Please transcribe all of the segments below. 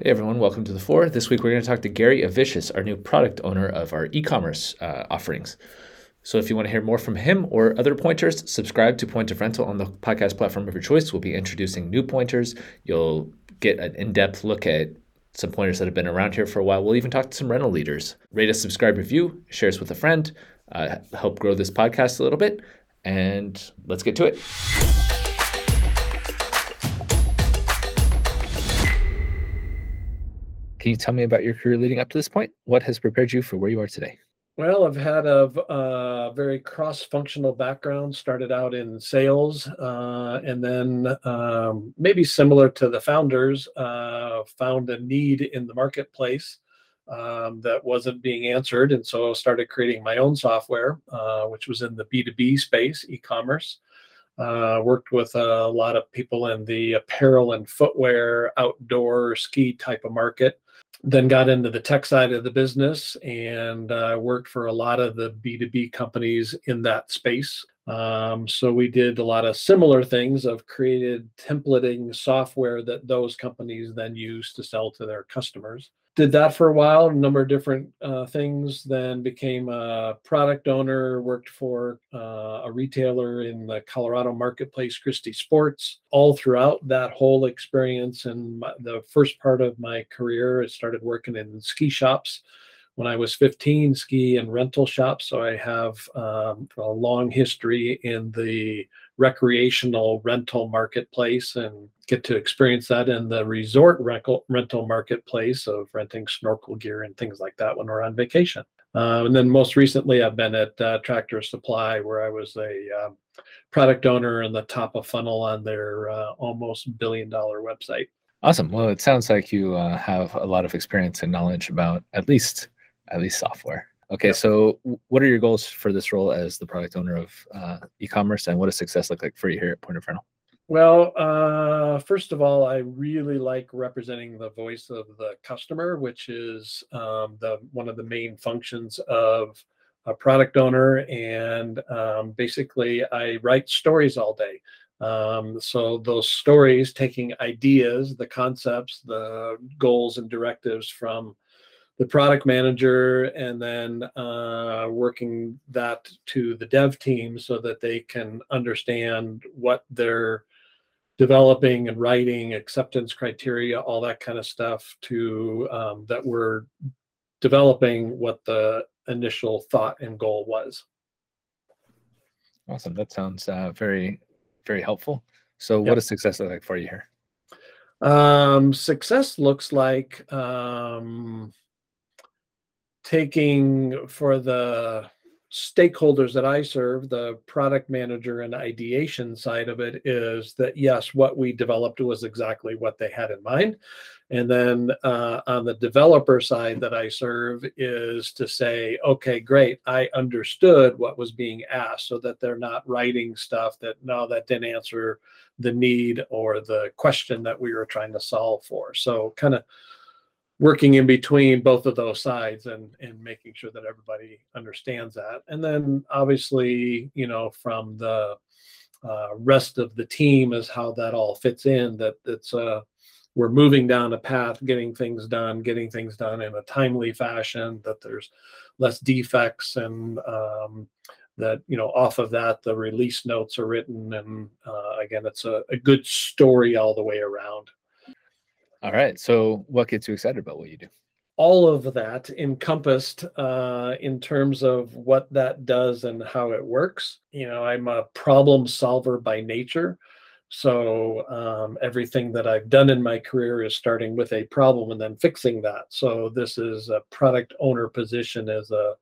Hey everyone, welcome to the floor. This week we're going to talk to Gary Avischious, our new product owner of our e-commerce uh, offerings. So if you want to hear more from him or other pointers, subscribe to Point of Rental on the podcast platform of your choice. We'll be introducing new pointers. You'll get an in-depth look at some pointers that have been around here for a while. We'll even talk to some rental leaders. Rate us, subscribe, review, share us with a friend, uh, help grow this podcast a little bit, and let's get to it. Can you tell me about your career leading up to this point? What has prepared you for where you are today? Well, I've had a, a very cross-functional background. Started out in sales, uh, and then um, maybe similar to the founders, uh, found a need in the marketplace um, that wasn't being answered, and so started creating my own software, uh, which was in the B two B space, e-commerce. Uh, worked with a lot of people in the apparel and footwear, outdoor ski type of market then got into the tech side of the business and uh, worked for a lot of the B2B companies in that space. Um, so we did a lot of similar things of created templating software that those companies then use to sell to their customers did that for a while, a number of different uh, things. Then became a product owner, worked for uh, a retailer in the Colorado marketplace, Christie Sports. All throughout that whole experience and the first part of my career, I started working in ski shops when I was 15, ski and rental shops. So I have um, a long history in the recreational rental marketplace and get to experience that in the resort rental marketplace of renting snorkel gear and things like that when we're on vacation. Uh, and then most recently, I've been at uh, Tractor Supply, where I was a uh, product owner and the top of funnel on their uh, almost billion dollar website. Awesome. Well, it sounds like you uh, have a lot of experience and knowledge about at least at least software. Okay, so what are your goals for this role as the product owner of uh, e-commerce, and what does success look like for you here at Point of Rental? Well, uh, first of all, I really like representing the voice of the customer, which is um, the one of the main functions of a product owner. And um, basically, I write stories all day. Um, so those stories, taking ideas, the concepts, the goals and directives from the product manager and then uh, working that to the dev team so that they can understand what they're developing and writing acceptance criteria all that kind of stuff to um, that we're developing what the initial thought and goal was. Awesome. That sounds uh, very very helpful. So yep. what does success look like for you here? Um, success looks like um, taking for the stakeholders that I serve, the product manager and ideation side of it is that yes, what we developed was exactly what they had in mind. And then uh, on the developer side that I serve is to say, okay, great, I understood what was being asked so that they're not writing stuff that no, that didn't answer the need or the question that we were trying to solve for. So kind of working in between both of those sides and and making sure that everybody understands that. And then obviously you know from the uh, rest of the team is how that all fits in that it's uh we're moving down a path getting things done getting things done in a timely fashion that there's less defects and um, that you know off of that the release notes are written and uh, again it's a, a good story all the way around all right. So, what gets you excited about what you do? All of that encompassed uh, in terms of what that does and how it works. You know, I'm a problem solver by nature. So, um, everything that I've done in my career is starting with a problem and then fixing that. So, this is a product owner position as a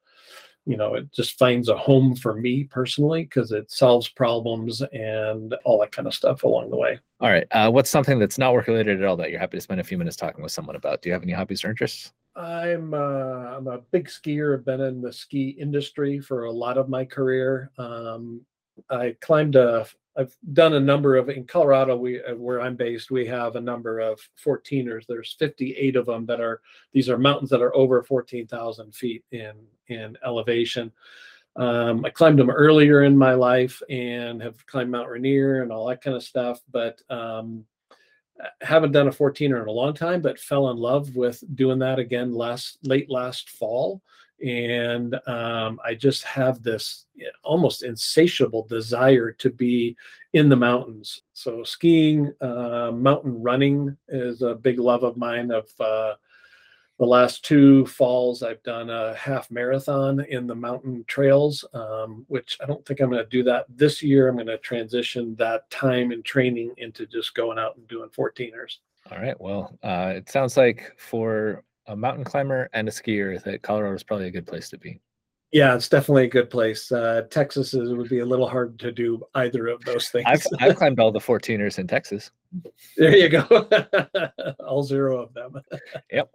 you know it just finds a home for me personally because it solves problems and all that kind of stuff along the way all right uh, what's something that's not work related at all that you're happy to spend a few minutes talking with someone about do you have any hobbies or interests i'm uh, i'm a big skier i've been in the ski industry for a lot of my career um, i climbed a I've done a number of in Colorado. We uh, where I'm based, we have a number of 14ers. There's 58 of them that are these are mountains that are over 14,000 feet in in elevation. Um, I climbed them earlier in my life and have climbed Mount Rainier and all that kind of stuff. But um, haven't done a 14er in a long time, but fell in love with doing that again last late last fall. And um, I just have this almost insatiable desire to be in the mountains. So skiing, uh, mountain running is a big love of mine. Of uh, the last two falls, I've done a half marathon in the mountain trails, um, which I don't think I'm going to do that this year. I'm going to transition that time and training into just going out and doing 14ers. All right. Well, uh, it sounds like for a mountain climber and a skier that Colorado is probably a good place to be. Yeah, it's definitely a good place. Uh, Texas is, would be a little hard to do either of those things. I've, I've climbed all the 14ers in Texas. There you go. all zero of them. yep.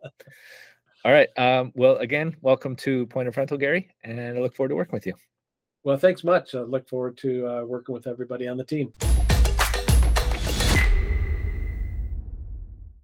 All right. Um, well, again, welcome to Point of Rental, Gary, and I look forward to working with you. Well, thanks much. I look forward to uh, working with everybody on the team.